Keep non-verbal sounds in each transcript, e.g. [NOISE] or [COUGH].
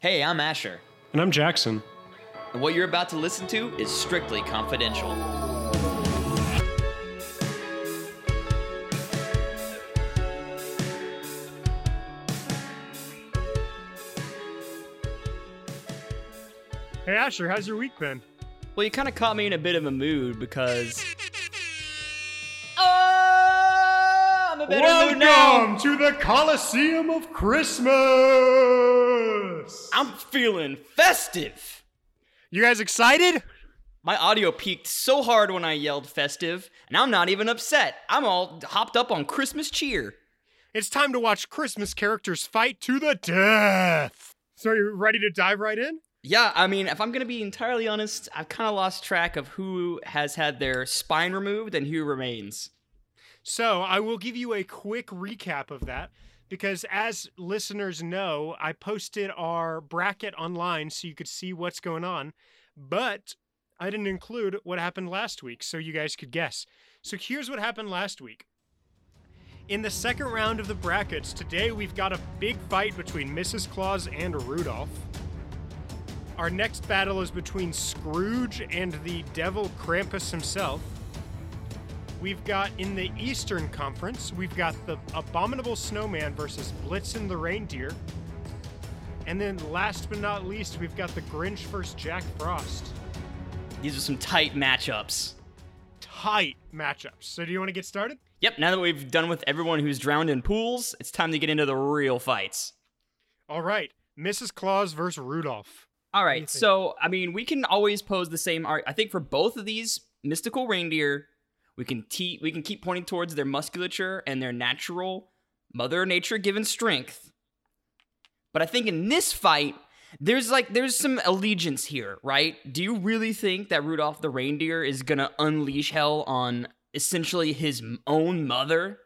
Hey, I'm Asher, And I'm Jackson. and what you're about to listen to is strictly confidential. Hey Asher, how's your week been? Well, you kind of caught me in a bit of a mood because. I'm a better mood now. to the Coliseum of Christmas! I'm feeling festive. You guys excited? My audio peaked so hard when I yelled festive, and I'm not even upset. I'm all hopped up on Christmas cheer. It's time to watch Christmas characters fight to the death. So, are you ready to dive right in? Yeah, I mean, if I'm gonna be entirely honest, I've kind of lost track of who has had their spine removed and who remains. So, I will give you a quick recap of that because, as listeners know, I posted our bracket online so you could see what's going on, but I didn't include what happened last week so you guys could guess. So, here's what happened last week. In the second round of the brackets, today we've got a big fight between Mrs. Claus and Rudolph. Our next battle is between Scrooge and the devil Krampus himself. We've got in the Eastern Conference, we've got the Abominable Snowman versus Blitzen the Reindeer. And then last but not least, we've got the Grinch versus Jack Frost. These are some tight matchups. Tight matchups. So do you want to get started? Yep, now that we've done with everyone who's drowned in pools, it's time to get into the real fights. All right. Mrs. Claus versus Rudolph. All do you right, think? so I mean, we can always pose the same art. I think for both of these mystical reindeer, we can te- we can keep pointing towards their musculature and their natural Mother Nature given strength. But I think in this fight, there's like there's some allegiance here, right? Do you really think that Rudolph the reindeer is gonna unleash hell on essentially his own mother?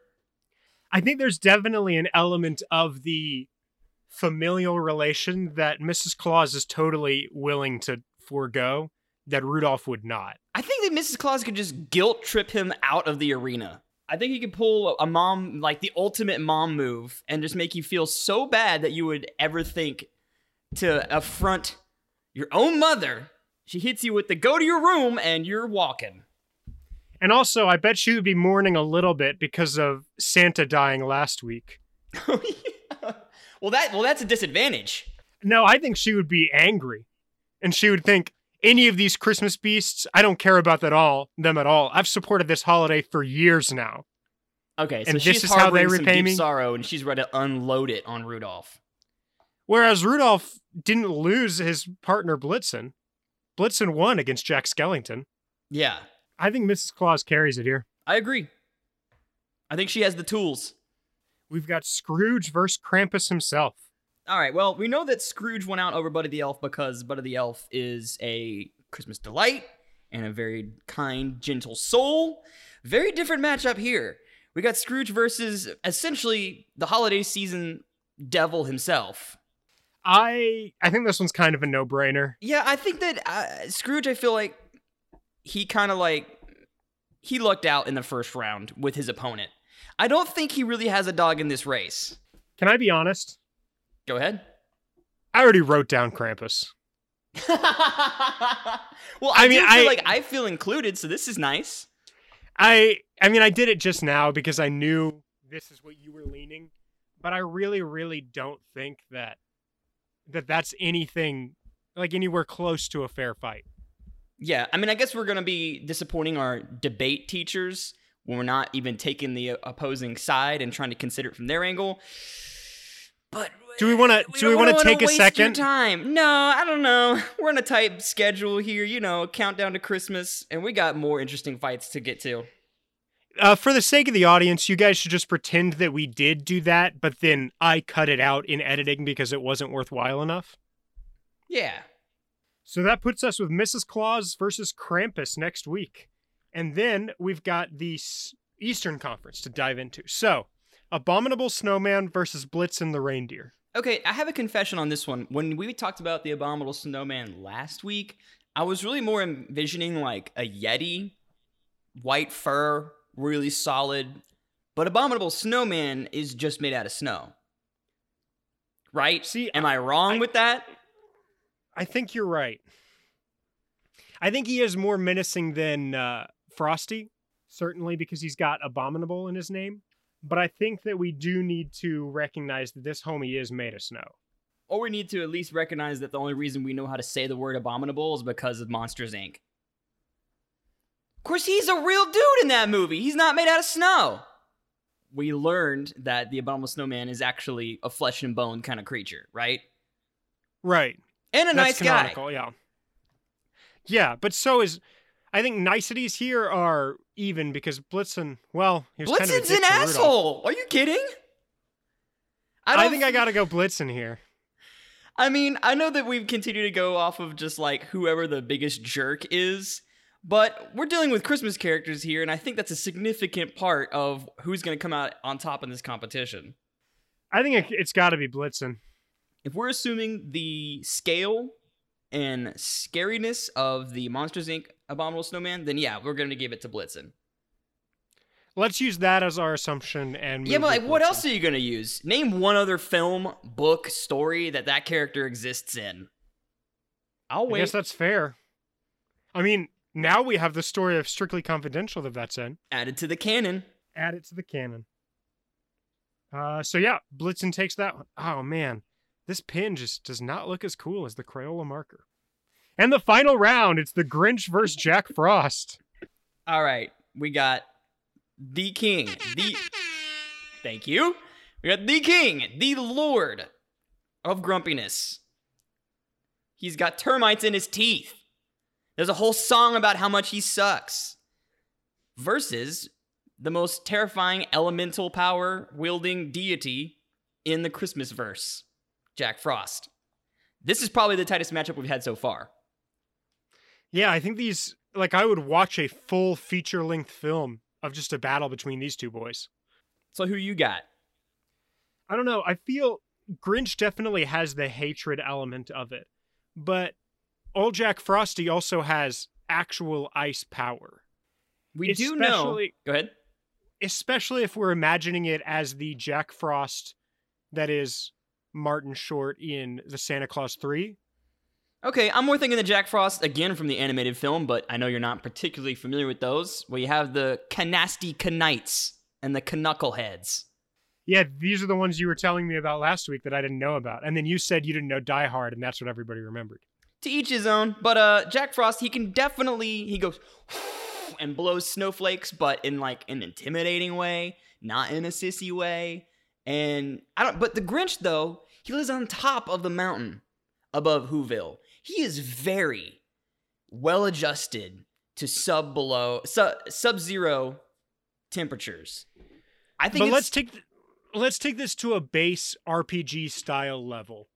I think there's definitely an element of the familial relation that Mrs. Claus is totally willing to forego that Rudolph would not. I think that Mrs. Claus could just guilt trip him out of the arena. I think he could pull a mom, like the ultimate mom move, and just make you feel so bad that you would ever think to affront your own mother. She hits you with the go to your room and you're walking. And also, I bet she would be mourning a little bit because of Santa dying last week. [LAUGHS] Oh, well, that well, that's a disadvantage. No, I think she would be angry. And she would think, any of these Christmas beasts, I don't care about that all, them at all. I've supported this holiday for years now. Okay, so And she's this is how they repay me? sorrow, and she's ready to unload it on Rudolph. Whereas Rudolph didn't lose his partner Blitzen. Blitzen won against Jack Skellington. Yeah, I think Mrs. Claus carries it here. I agree. I think she has the tools. We've got Scrooge versus Krampus himself. All right. Well, we know that Scrooge went out over Buddy the Elf because Buddy the Elf is a Christmas delight and a very kind, gentle soul. Very different matchup here. We got Scrooge versus essentially the holiday season devil himself. I I think this one's kind of a no-brainer. Yeah, I think that uh, Scrooge, I feel like he kind of like he lucked out in the first round with his opponent. I don't think he really has a dog in this race. Can I be honest? Go ahead. I already wrote down Krampus. [LAUGHS] well, I, I mean, feel I- like I feel included, so this is nice. I I mean I did it just now because I knew this is what you were leaning, but I really really don't think that that that's anything like anywhere close to a fair fight. Yeah, I mean, I guess we're gonna be disappointing our debate teachers when we're not even taking the opposing side and trying to consider it from their angle. But Do we wanna- do we wanna wanna take a second? Time? No, I don't know. [LAUGHS] We're on a tight schedule here. You know, countdown to Christmas, and we got more interesting fights to get to. Uh, for the sake of the audience, you guys should just pretend that we did do that, but then I cut it out in editing because it wasn't worthwhile enough. Yeah. So that puts us with Mrs. Claus versus Krampus next week. And then we've got the S- Eastern Conference to dive into. So, Abominable Snowman versus Blitzen the Reindeer. Okay, I have a confession on this one. When we talked about the abominable snowman last week, I was really more envisioning like a Yeti, white fur, really solid. But abominable snowman is just made out of snow. Right? See, Am I wrong I- with that? I think you're right. I think he is more menacing than uh, Frosty, certainly because he's got Abominable in his name. But I think that we do need to recognize that this homie is made of snow. Or we need to at least recognize that the only reason we know how to say the word abominable is because of Monsters Inc. Of course, he's a real dude in that movie. He's not made out of snow. We learned that the abominable snowman is actually a flesh and bone kind of creature, right? Right. And a That's nice guy. canonical, yeah. Yeah, but so is I think niceties here are even because Blitzen, well, he was kind of Blitzen's an Rudolph. asshole. Are you kidding? I, don't think I gotta go Blitzen here. I mean, I know that we've continued to go off of just like whoever the biggest jerk is, but we're dealing with Christmas characters here, and I think that's a significant part of who's going to come out on top in this competition. I think it's got to be Blitzen. If we're assuming the scale and scariness of the Monsters Inc. Abominable Snowman, then yeah, we're going to give it to Blitzen. Let's use that as our assumption and Yeah, but like, what else are you going to use? Name one other film, book, story that that character exists in. I'll I wait. guess that's fair. I mean, now we have the story of Strictly Confidential that that's in. Added to the canon. Add it to the canon. Uh, so yeah, Blitzen takes that one. Oh man, this pin just does not look as cool as the Crayola marker. And the final round, it's the Grinch versus Jack Frost. All right, we got the king, the. Thank you. We got the king, the lord of grumpiness. He's got termites in his teeth. There's a whole song about how much he sucks. Versus the most terrifying elemental power wielding deity in the Christmas verse, Jack Frost. This is probably the tightest matchup we've had so far. Yeah, I think these like I would watch a full feature length film of just a battle between these two boys. So who you got? I don't know. I feel Grinch definitely has the hatred element of it, but old Jack Frosty also has actual ice power. We do know. Go ahead. especially if we're imagining it as the Jack Frost that is Martin Short in the Santa Claus 3. Okay, I'm more thinking the Jack Frost again from the animated film, but I know you're not particularly familiar with those. Where you have the Canasty Canites and the Knuckleheads. Yeah, these are the ones you were telling me about last week that I didn't know about. And then you said you didn't know Die Hard, and that's what everybody remembered. To each his own, but uh, Jack Frost he can definitely he goes [LAUGHS] and blows snowflakes, but in like an intimidating way, not in a sissy way. And I don't. But the Grinch though, he lives on top of the mountain above Whoville. He is very well adjusted to sub below sub sub zero temperatures. I think But let's take th- let's take this to a base RPG style level.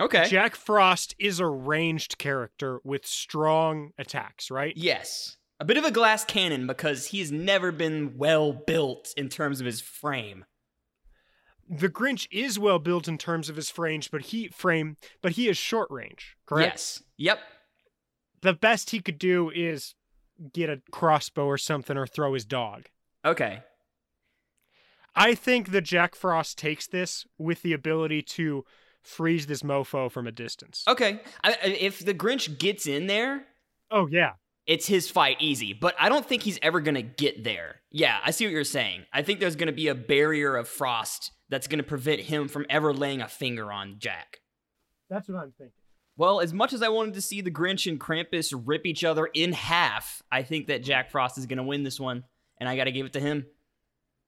okay. Jack Frost is a ranged character with strong attacks, right? Yes. A bit of a glass cannon because he's never been well built in terms of his frame. The Grinch is well built in terms of his range, but he frame, but he is short range, correct? Yes. Yep. The best he could do is get a crossbow or something or throw his dog. Okay. I think that Jack Frost takes this with the ability to freeze this mofo from a distance. Okay. I, I- if the Grinch gets in there, Oh yeah. it's his fight easy, but I don't think he's ever going to get there. Yeah, I see what you're saying. I think there's going to be a barrier of frost that's going to prevent him from ever laying a finger on Jack. That's what I'm thinking. Well, as much as I wanted to see the Grinch and Krampus rip each other in half, I think that Jack Frost is going to win this one, and I got to give it to him.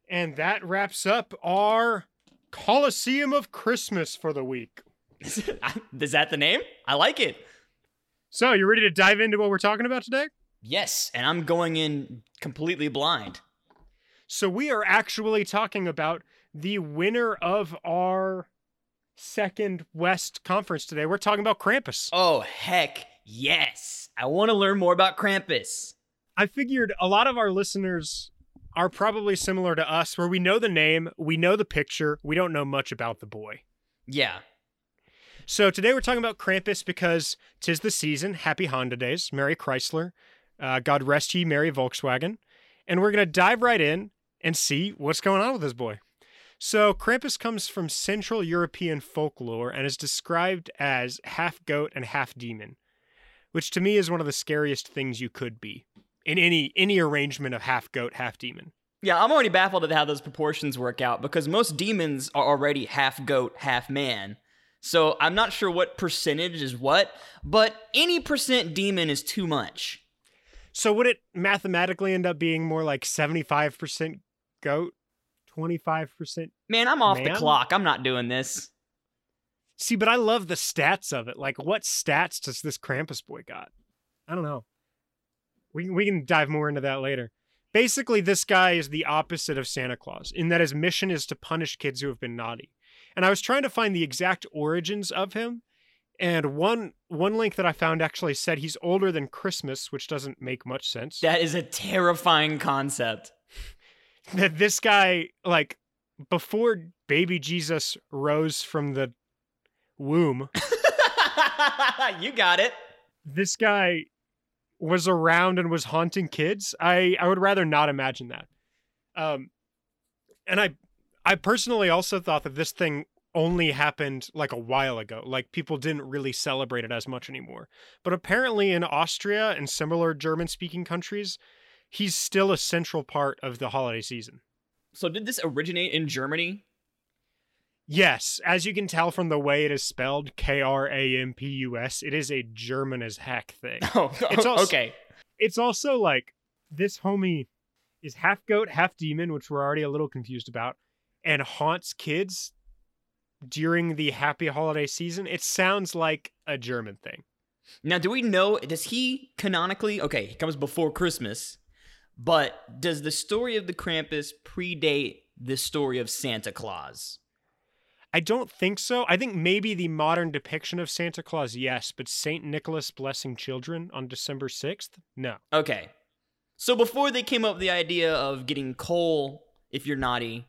And that wraps up our Coliseum of Christmas for the week. [LAUGHS] is that the name? I like it. So, you ready to dive into what we're talking about today? Yes, and I'm going in completely blind. So, we are actually talking about the winner of our second West Conference today. We're talking about Krampus. Oh, heck yes. I want to learn more about Krampus. I figured a lot of our listeners are probably similar to us, where we know the name, we know the picture, we don't know much about the boy. Yeah. So today we're talking about Krampus because tis the season. Happy Honda Days. Merry Chrysler. Uh, God rest ye, Merry Volkswagen. And we're going to dive right in and see what's going on with this boy. So, Krampus comes from Central European folklore and is described as half goat and half demon, which to me is one of the scariest things you could be in any any arrangement of half goat, half demon. Yeah, I'm already baffled at how those proportions work out because most demons are already half goat, half man. So I'm not sure what percentage is what, but any percent demon is too much. So would it mathematically end up being more like 75% goat, 25%? Man, I'm off the clock. I'm not doing this. See, but I love the stats of it. Like, what stats does this Krampus boy got? I don't know. We, we can dive more into that later. Basically, this guy is the opposite of Santa Claus in that his mission is to punish kids who have been naughty. And I was trying to find the exact origins of him, and one one link that I found actually said he's older than Christmas, which doesn't make much sense. That is a terrifying concept. That this guy like before baby Jesus rose from the womb, [LAUGHS] you got it. this guy was around and was haunting kids. I I would rather not imagine that. Um and I I personally also thought that this thing only happened like a while ago. Like people didn't really celebrate it as much anymore. But apparently in Austria and similar German speaking countries, he's still a central part of the holiday season. So did this originate in Germany? Yes, as you can tell from the way it is spelled, K R A M P U S, it is a German as heck thing. [LAUGHS] Oh, It's also- [LAUGHS] okay. It's also like this homie is half goat, half demon, which we're already a little confused about, and haunts kids during the happy holiday season. It sounds like a German thing. Now, do we know? Does he canonically? Okay, he comes before Christmas, but does the story of the Krampus predate the story of Santa Claus? I don't think so. I think maybe the modern depiction of Santa Claus, yes, but Saint Nicholas blessing children on December 6th? No. Okay, so before they came up with the idea of getting coal if you're naughty,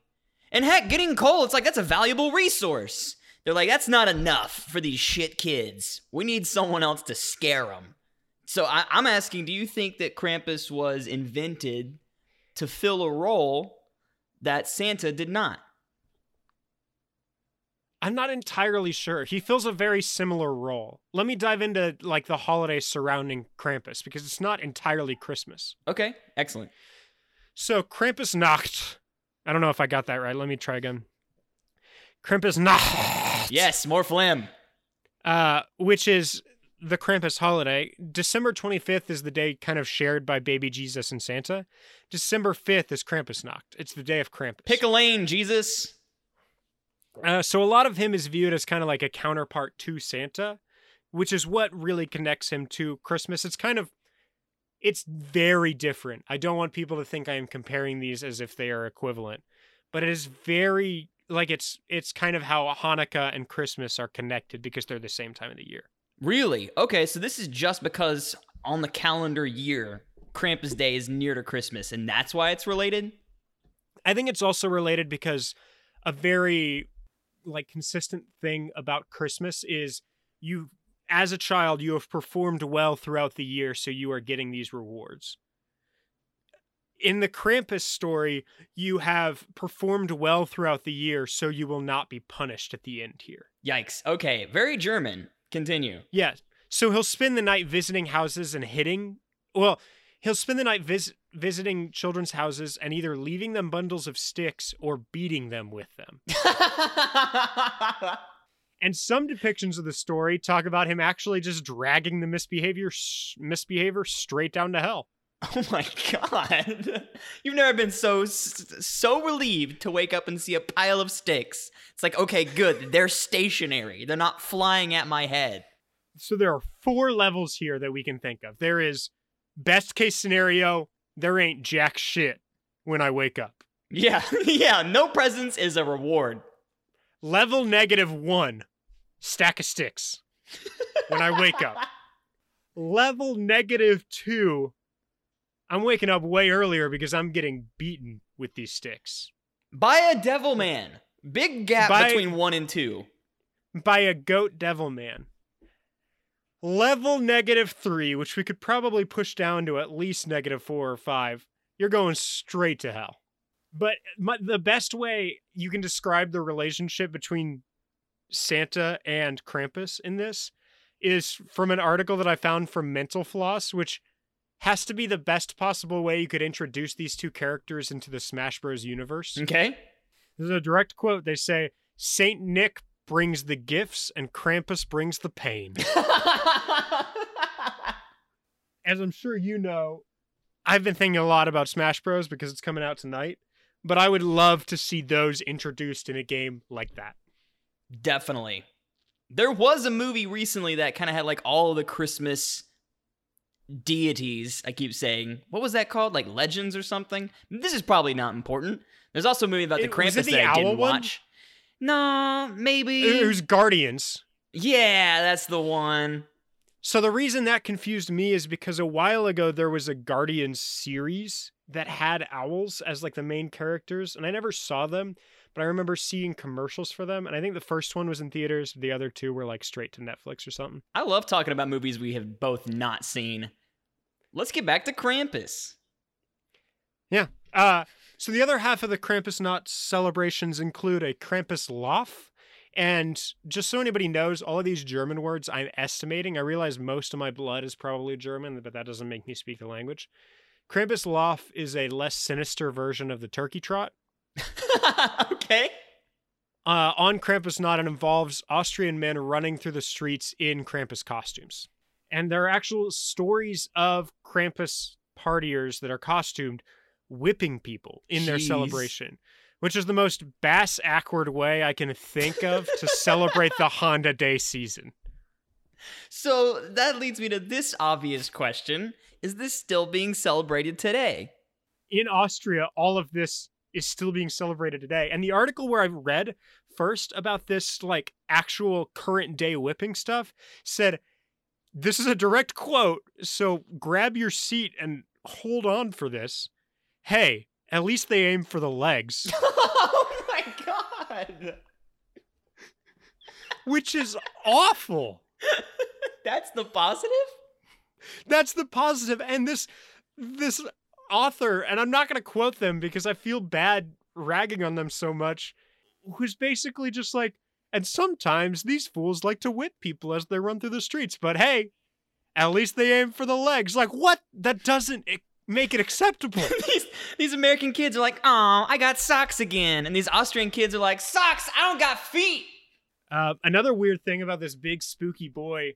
and heck, getting coal, it's like that's a valuable resource. They're like, that's not enough for these shit kids. We need someone else to scare them. So I, I'm asking, do you think that Krampus was invented to fill a role that Santa did not? I'm not entirely sure. He fills a very similar role. Let me dive into like the holidays surrounding Krampus because it's not entirely Christmas. Okay, excellent. So Krampus Nacht. I don't know if I got that right. Let me try again. Krampus Nacht. Yes, more phlegm. Uh, which is the Krampus holiday. December 25th is the day kind of shared by baby Jesus and Santa. December 5th is Krampus Nacht. It's the day of Krampus. Pick a lane, Jesus. Uh, so a lot of him is viewed as kind of like a counterpart to Santa, which is what really connects him to Christmas. It's kind of it's very different. I don't want people to think I am comparing these as if they are equivalent, but it is very like it's it's kind of how Hanukkah and Christmas are connected because they're the same time of the year. Really? Okay, so this is just because on the calendar year, Krampus Day is near to Christmas, and that's why it's related? I think it's also related because a very like consistent thing about Christmas is you as a child you have performed well throughout the year so you are getting these rewards. In the Krampus story, you have performed well throughout the year so you will not be punished at the end here. Yikes. Okay, very German. Continue. Yeah. So he'll spend the night visiting houses and hitting. Well, he'll spend the night vis- visiting children's houses and either leaving them bundles of sticks or beating them with them. [LAUGHS] And some depictions of the story talk about him actually just dragging the misbehavior misbehavior straight down to hell. [LAUGHS] oh my god. [LAUGHS] You've never been so so relieved to wake up and see a pile of sticks. It's like, okay, good. They're stationary. They're not flying at my head. So there are four levels here that we can think of. There is best case scenario, there ain't jack shit when I wake up. Yeah, [LAUGHS] yeah, no presents is a reward. Level negative 1, stack of sticks when I wake up. Level negative 2, I'm waking up way earlier because I'm getting beaten with these sticks. By a devil man. Big gap By- between 1 and 2. by a goat devil man. Level negative three, which we could probably push down to at least negative four or five. You're going straight to hell. But my, the best way you can describe the relationship between Santa and Krampus in this is from an article that I found from Mental Floss, which has to be the best possible way you could introduce these two characters into the Smash Bros. universe. Okay. There's a direct quote. They say, Saint Nick brings the gifts and Krampus brings the pain. [LAUGHS] As I'm sure you know, I've been thinking a lot about Smash Bros. because it's coming out tonight, but I would love to see those introduced in a game like that. Definitely. There was a movie recently that kind of had like all the Christmas deities. I keep saying, what was that called? Like legends or something. This is probably not important. There's also a movie about the It- Krampus the that I didn't one? watch. No, maybe. It was Guardians. yeah, that's the one. So the reason that confused me is because a while ago there was a Guardians series that had owls as like the main characters, and I never saw them, but I remember seeing commercials for them, and I think the first one was in theaters, the other two were like straight to Netflix or something. I love talking about movies we have both not seen. Let's get back to Krampus. Yeah. Uh, so the other half of the Krampus Nacht celebrations include a Krampus Lauf. And just so anybody knows, all of these German words I'm estimating, I realize most of my blood is probably German, but that doesn't make me speak the language. Krampus Lauf is a less sinister version of the turkey trot. [LAUGHS] okay. Uh, on Krampus Nacht, it involves Austrian men running through the streets in Krampus costumes. And there are actual stories of Krampus partiers that are costumed whipping people in their celebration, which is the most bass awkward way I can think of to celebrate the [LAUGHS] Honda Day season. So that leads me to this obvious question Is this still being celebrated today? in Austria, all of this is still being celebrated today. And the article where I read first about this, like actual current day whipping stuff, said this is a direct quote. So grab your seat and hold on for this. Hey, at least they aim for the legs, [LAUGHS] oh my god. which is awful. [LAUGHS] That's the positive? That's the positive. And this, this author, and I'm not going to quote them because I feel bad ragging on them so much, who's basically just like, and sometimes these fools like to whip people as they run through the streets, but hey, at least they aim for the legs. Like, what? That doesn't make it acceptable. [LAUGHS] these these American kids are like, "Oh, I got socks again," and these Austrian kids are like, "Socks? I don't got feet." Uh, another weird thing about this big spooky boy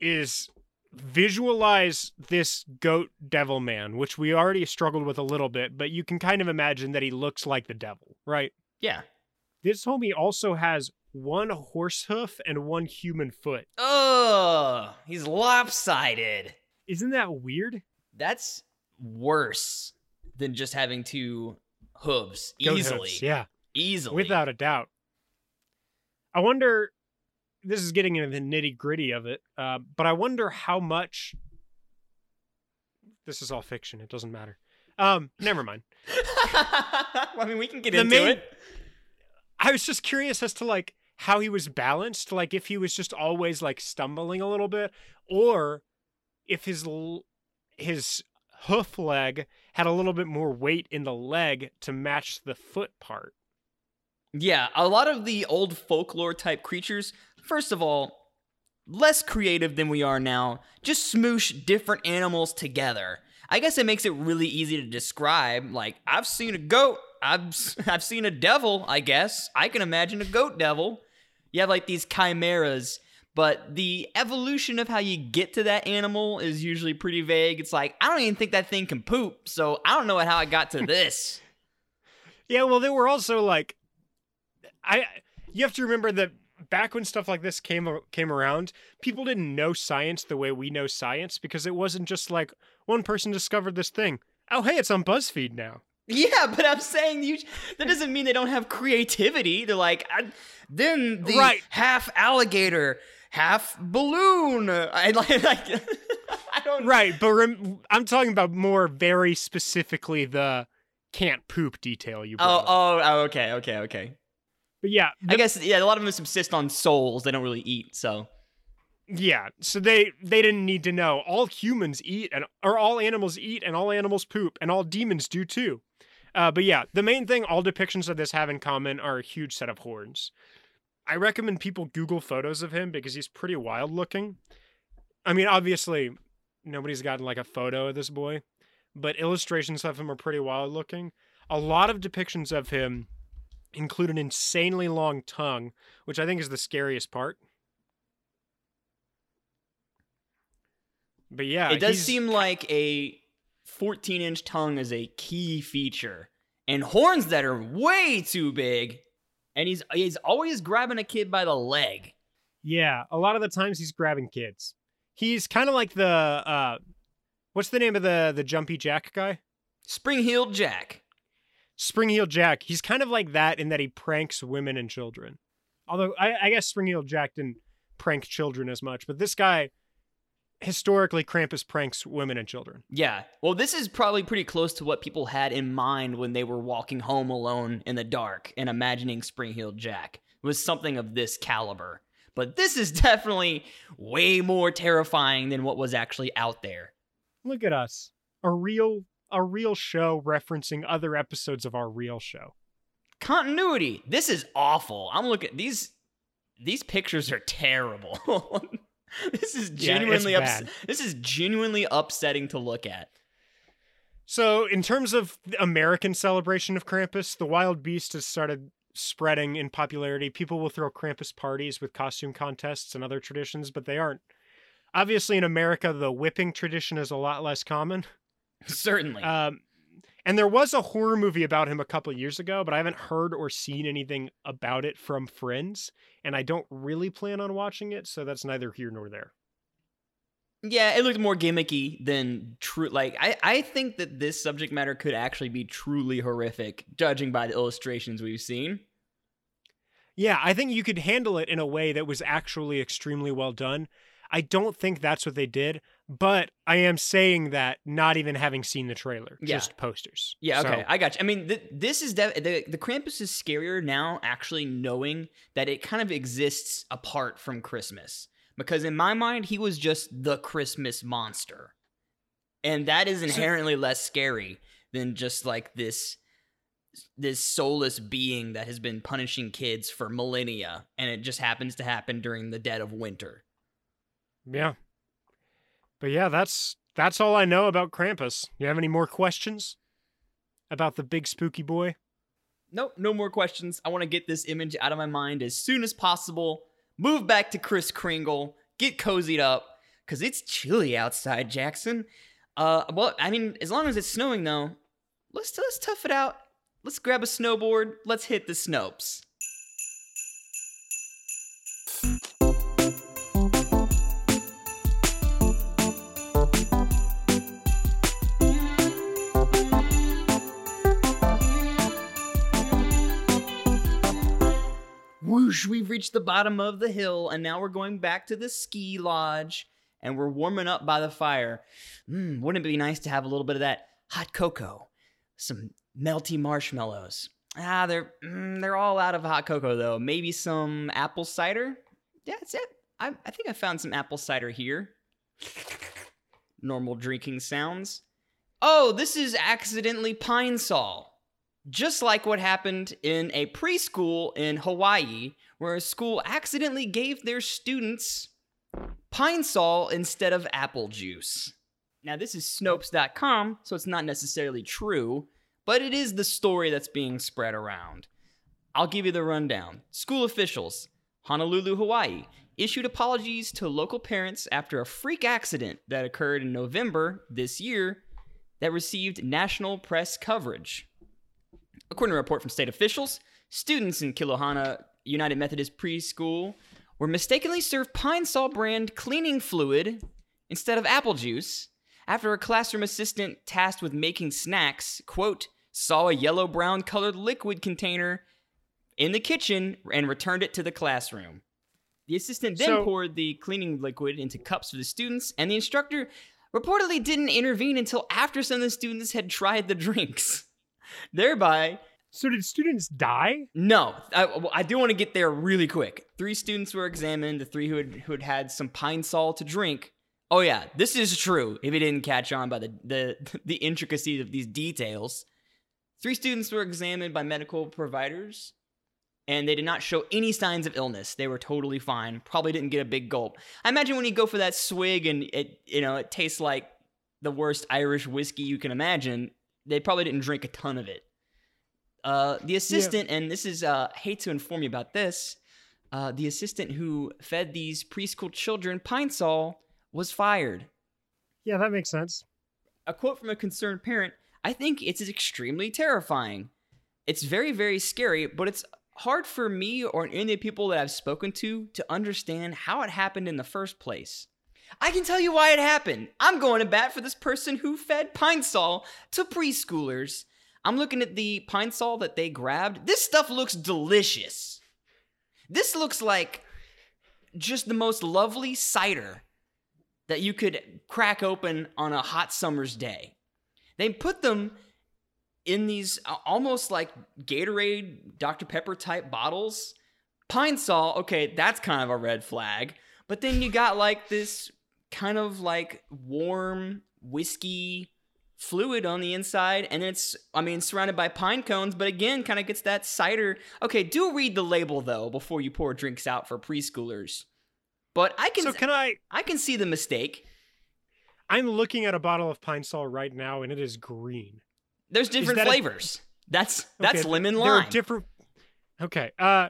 is visualize this goat devil man, which we already struggled with a little bit, but you can kind of imagine that he looks like the devil, right? Yeah. This homie also has one horse hoof and one human foot. Ugh, he's lopsided. Isn't that weird? That's worse than just having two hooves Goat easily. hoofs, yeah, Easily. without a doubt. I wonder. This is getting into the nitty gritty of it, uh, but I wonder how much. This is all fiction. It doesn't matter. Um, never mind. [LAUGHS] I mean, we can get The into main- it. I was just curious as to like how he was balanced, like if he was just always like stumbling a little bit, or if his his hoof leg had a little bit more weight in the leg to match the foot part. Yeah, a lot of the old folklore type creatures, first of all, less creative than we are now, just smoosh different animals together. I guess it makes it really easy to describe. Like, I've seen a goat, I've, [LAUGHS] I've seen a devil, I guess. I can imagine a goat devil. You have like these chimeras, but the evolution of how you get to that animal is usually pretty vague. It's like, I don't even think that thing can poop, so I don't know how I got to this. [LAUGHS] Yeah, well, they were also like, I. You have to remember that back when stuff like this came came around, people didn't know science the way we know science because it wasn't just like one person discovered this thing. Oh, hey, it's on BuzzFeed now. Yeah, but I'm saying you. That doesn't mean they don't have creativity. They're like, I, then the Right. half alligator, half balloon. [LAUGHS] I like, like [LAUGHS] I don't. Right, but rem- I'm talking about more very specifically the can't poop detail you Oh, brought. up. Oh, oh, oh, okay, okay, okay. But yeah, I guess yeah, a lot of them subsist on souls. They don't really eat, so yeah. So they they didn't need to know. All humans eat and or all animals eat and all animals poop and all demons do too. Uh, but yeah, the main thing all depictions of this have in common are a huge set of horns. I recommend people Google photos of him because he's pretty wild looking. I mean, obviously, nobody's gotten like a photo of this boy, but illustrations of him are pretty wild looking. A lot of depictions of him include an insanely long tongue, which I think is the scariest part. But yeah, it does seem like a 14 inch tongue is a key feature, and horns that are way too big. And he's he's always grabbing a kid by the leg. Yeah, a lot of the times he's grabbing kids. He's kind of like the uh what's the name of the the jumpy jack guy? Spring heeled Jack. Spring-heeled Jack. He's kind of like that in that he pranks women and children. Although I, I guess Spring-heeled Jack didn't prank children as much, but this guy historically Krampus pranks women and children. Yeah. Well, this is probably pretty close to what people had in mind when they were walking home alone in the dark and imagining Spring heeled Jack. It was something of this caliber. But this is [LAUGHS] definitely way more terrifying than what was actually out there. Look at us. A real a real show referencing other episodes of our real show. continuity. This is awful. I'm looking these these pictures are [LAUGHS] terrible. [LAUGHS] this is Yeah, genuinely ups- this is genuinely upsetting to look at. So, in terms of the American celebration of Krampus, the wild beast has started spreading in popularity. People will throw Krampus parties with costume contests and other traditions, but they aren't. Obviously, in America, the whipping tradition is a lot less common. [LAUGHS] Certainly. Um, and there was a horror movie about him a couple years ago, but I haven't heard or seen anything about it from friends, and I don't really plan on watching it, so that's neither here nor there. yeah, it looked more gimmicky than true like I I think that this subject matter could actually be truly horrific judging by the illustrations we've seen. Yeah, I think you could handle it in a way that was actually extremely well done. I don't think that's what they did, but I am saying that not even having seen the trailer, Yeah. just posters. Yeah, okay, So, I got you. I mean, th- this is def- the the Krampus is scarier now, actually knowing that it kind of exists apart from Christmas. Because in my mind, he was just the Christmas monster, and that is inherently less scary than just like this this soulless being that has been punishing kids for millennia, and it just happens to happen during the dead of winter. yeah. But yeah, that's that's all I know about Krampus. You have any more questions about the big spooky boy? Nope, no more questions. I want to get this image out of my mind as soon as possible. Move back to Kris Kringle. Get cozied up, cause it's chilly outside, Jackson. Uh, well, I mean, as long as it's snowing though, let's let's tough it out. Let's grab a snowboard. Let's hit the snopes. Whoosh, we've reached the bottom of the hill, and now we're going back to the ski lodge, and we're warming up by the fire. Mm, wouldn't it be nice to have a little bit of that hot cocoa? Some melty marshmallows. Ah, they're mm, they're all out of hot cocoa though. Maybe some apple cider. Yeah, that's it. I, I think I found some apple cider here. Normal drinking sounds. Oh, this is accidentally pine sol just like what happened in a preschool in Hawaii, where a school accidentally gave their students pine sol instead of apple juice. Now, this is Snopes.com, so it's not necessarily true, but it is the story that's being spread around. I'll give you the rundown. School officials, Honolulu, Hawaii, issued apologies to local parents after a freak accident that occurred in November this year that received national press coverage. According to a report from state officials, students in Kilohana United Methodist Preschool were mistakenly served Pine Sol brand cleaning fluid instead of apple juice after a classroom assistant tasked with making snacks, quote, saw a yellow brown colored liquid container in the kitchen and returned it to the classroom. The assistant then So- poured the cleaning liquid into cups for the students, and the instructor reportedly didn't intervene until after some of the students had tried the drinks. Thereby, So did students die? no, I, I do want to get there really quick. Three students were examined, the three who had, who had had some pine sol to drink. Oh yeah, this is true. If you didn't catch on by the the, [LAUGHS] the intricacies of these details, Three students were examined by medical providers and they did not show any signs of illness. They were totally fine. Probably didn't get a big gulp. I imagine when you go for that swig and it, you know, it tastes like the worst Irish whiskey you can imagine. They probably didn't drink a ton of it. Uh, the assistant, yeah. and this is uh, hate to inform you about this. Uh, the assistant who fed these preschool children pine sol was fired. Yeah, that makes sense. A quote from a concerned parent I think it's extremely terrifying. It's very, very scary, but it's hard for me or any of the people that I've spoken to to understand how it happened in the first place. I can tell you why it happened. I'm going to bat for this person who fed pine sol to preschoolers. I'm looking at the pine sol that they grabbed. This stuff looks delicious. This looks like just the most lovely cider that you could crack open on a hot summer's day. They put them in these uh, almost like Gatorade, Dr. Pepper type bottles. Pine Sol, okay, that's kind of a red flag. But then you got like this kind of like warm whiskey fluid on the inside and it's i mean surrounded by pine cones but again kind of gets that cider okay do read the label though before you pour drinks out for preschoolers but i can so can i i can see the mistake i'm looking at a bottle of pine sol right now and it is green there's different that flavors. A... That's that's okay, lemon lime. There are different. Okay. Uh.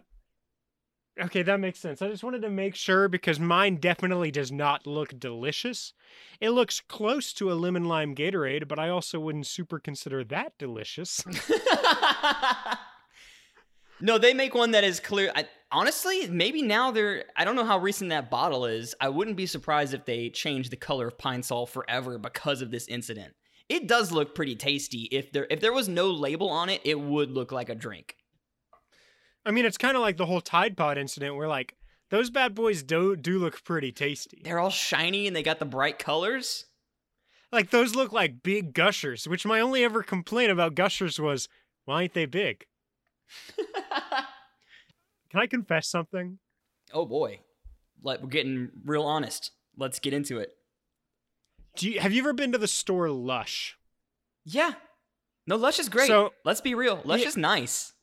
Okay, that makes sense. I just wanted to make sure because mine definitely does not look delicious. It looks close to a lemon lime Gatorade, but I also wouldn't super consider that delicious. [LAUGHS] no, they make one that is clear. I, honestly, maybe now they're. I don't know how recent that bottle is. I wouldn't be surprised if they change the color of Pine Sol forever because of this incident it does look pretty tasty. If there if there was no label on it, it would look like a drink. I mean, it's kind of like the whole Tide Pod incident where like those bad boys do do look pretty tasty. They're all shiny and they got the bright colors. Like those look like big gushers, which my only ever complaint about gushers was, why ain't they big? [LAUGHS] Can I confess something? Oh boy. Like we're getting real honest. Let's get into it. Do you have you ever been to the store Lush? Yeah. No, Lush is great. So, Let's be real. Lush yeah, is nice.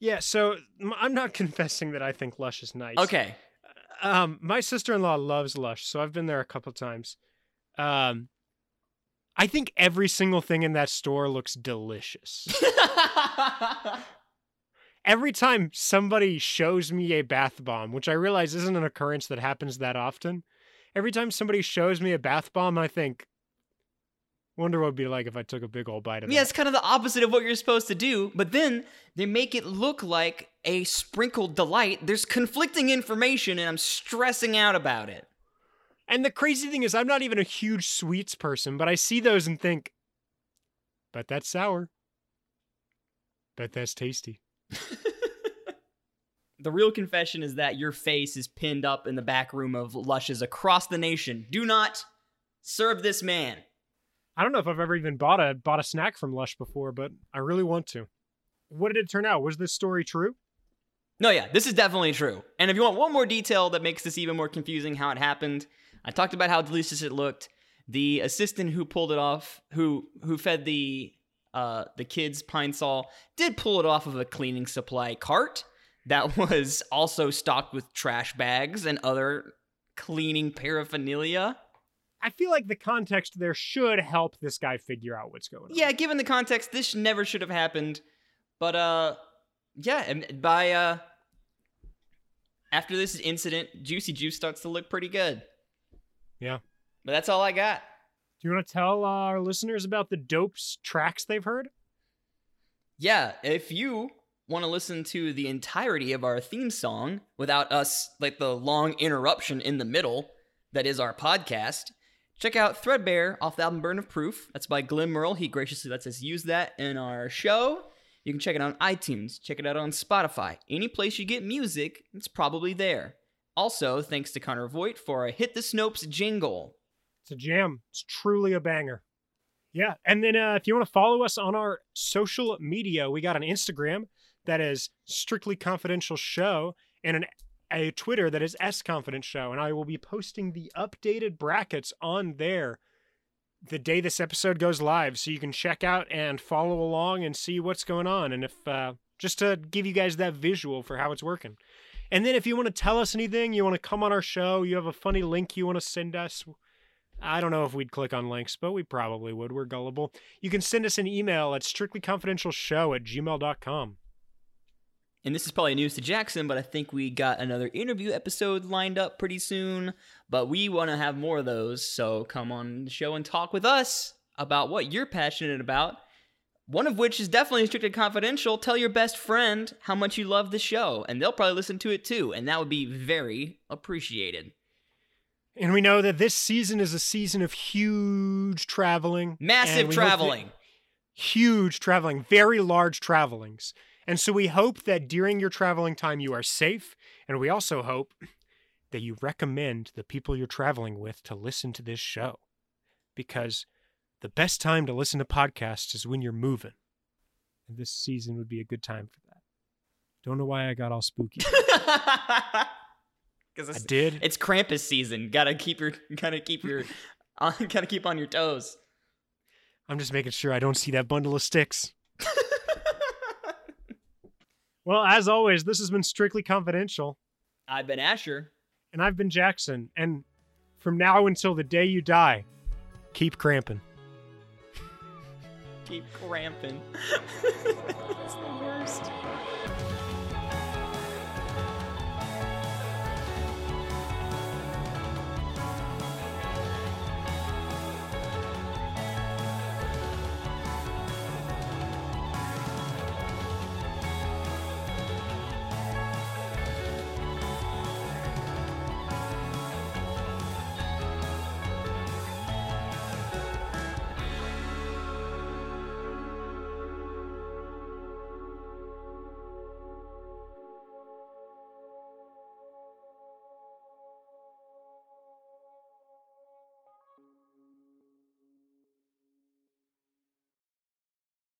Yeah, so I'm not [LAUGHS] confessing that I think Lush is nice. Okay. Um, my sister-in-law loves Lush, so I've been there a couple times. Um, I think every single thing in that store looks delicious. [LAUGHS] every time somebody shows me a bath bomb, which I realize isn't an occurrence that happens that often, every time somebody shows me a bath bomb, I think, wonder what it'd be like if I took a big old bite of it. Yeah, it's kind of the opposite of what you're supposed to do, but then they make it look like a sprinkled delight. There's conflicting information, and I'm stressing out about it. And the crazy thing is, I'm not even a huge sweets person, but I see those and think, but that's sour. Bet that's tasty. [LAUGHS] The real confession is that your face is pinned up in the back room of Lushes across the nation. Do not serve this man. I don't know if I've ever even bought a bought a snack from Lush before, but I really want to. What did it turn out? Was this story true? No, yeah, this is definitely true. And if you want one more detail that makes this even more confusing how it happened, I talked about how delicious it looked. The assistant who pulled it off, who who fed the uh, the kids pine sol, did pull it off of a cleaning supply cart that [LAUGHS] was also stocked with trash bags and other cleaning paraphernalia. I feel like the context there should help this guy figure out what's going on. Yeah, given the context, this never should have happened. But uh yeah, and by uh after this incident, Juicy Juice starts to look pretty good. Yeah. But that's all I got. Do you want to tell uh, our listeners about the dopes tracks they've heard? Yeah, if you want to listen to the entirety of our theme song without us, like the long interruption in the middle that is our podcast, check out Threadbare off the album Burn of Proof. That's by Glenn Merle. He graciously lets us use that in our show. You can check it on iTunes, check it out on Spotify. Any place you get music, it's probably there. Also, thanks to Connor Voigt for a Hit the Snopes jingle. It's a jam. It's truly a banger. Yeah, and then uh, if you want to follow us on our social media, we got an Instagram that is strictly confidential show and an a Twitter that is S Confident Show, and I will be posting the updated brackets on there the day this episode goes live, so you can check out and follow along and see what's going on. And if uh, just to give you guys that visual for how it's working. And then if you want to tell us anything, you want to come on our show, you have a funny link you want to send us. I don't know if we'd click on links, but we probably would. We're gullible. You can send us an email at strictlyconfidentialshow at gmail.com. And this is probably news to Jackson, but I think we got another interview episode lined up pretty soon. But we want to have more of those, so come on the show and talk with us about what you're passionate about. One of which is definitely strictly confidential. Tell your best friend how much you love the show, and they'll probably listen to it too, and that would be very appreciated. And we know that this season is a season of huge traveling. Massive traveling. Huge traveling, very large travelings. And so we hope that during your traveling time you are safe. And we also hope that you recommend the people you're traveling with to listen to this show. Because the best time to listen to podcasts is when you're moving. And this season would be a good time for that. Don't know why I got all spooky. [LAUGHS] Because I did. It's Krampus season. Gotta keep your gotta keep your [LAUGHS] gotta keep on your toes. I'm just making sure I don't see that bundle of sticks. Well, as always, this has been strictly confidential. I've been Asher. And I've been Jackson. And from now until the day you die, keep cramping. Keep cramping. [LAUGHS] That's the worst.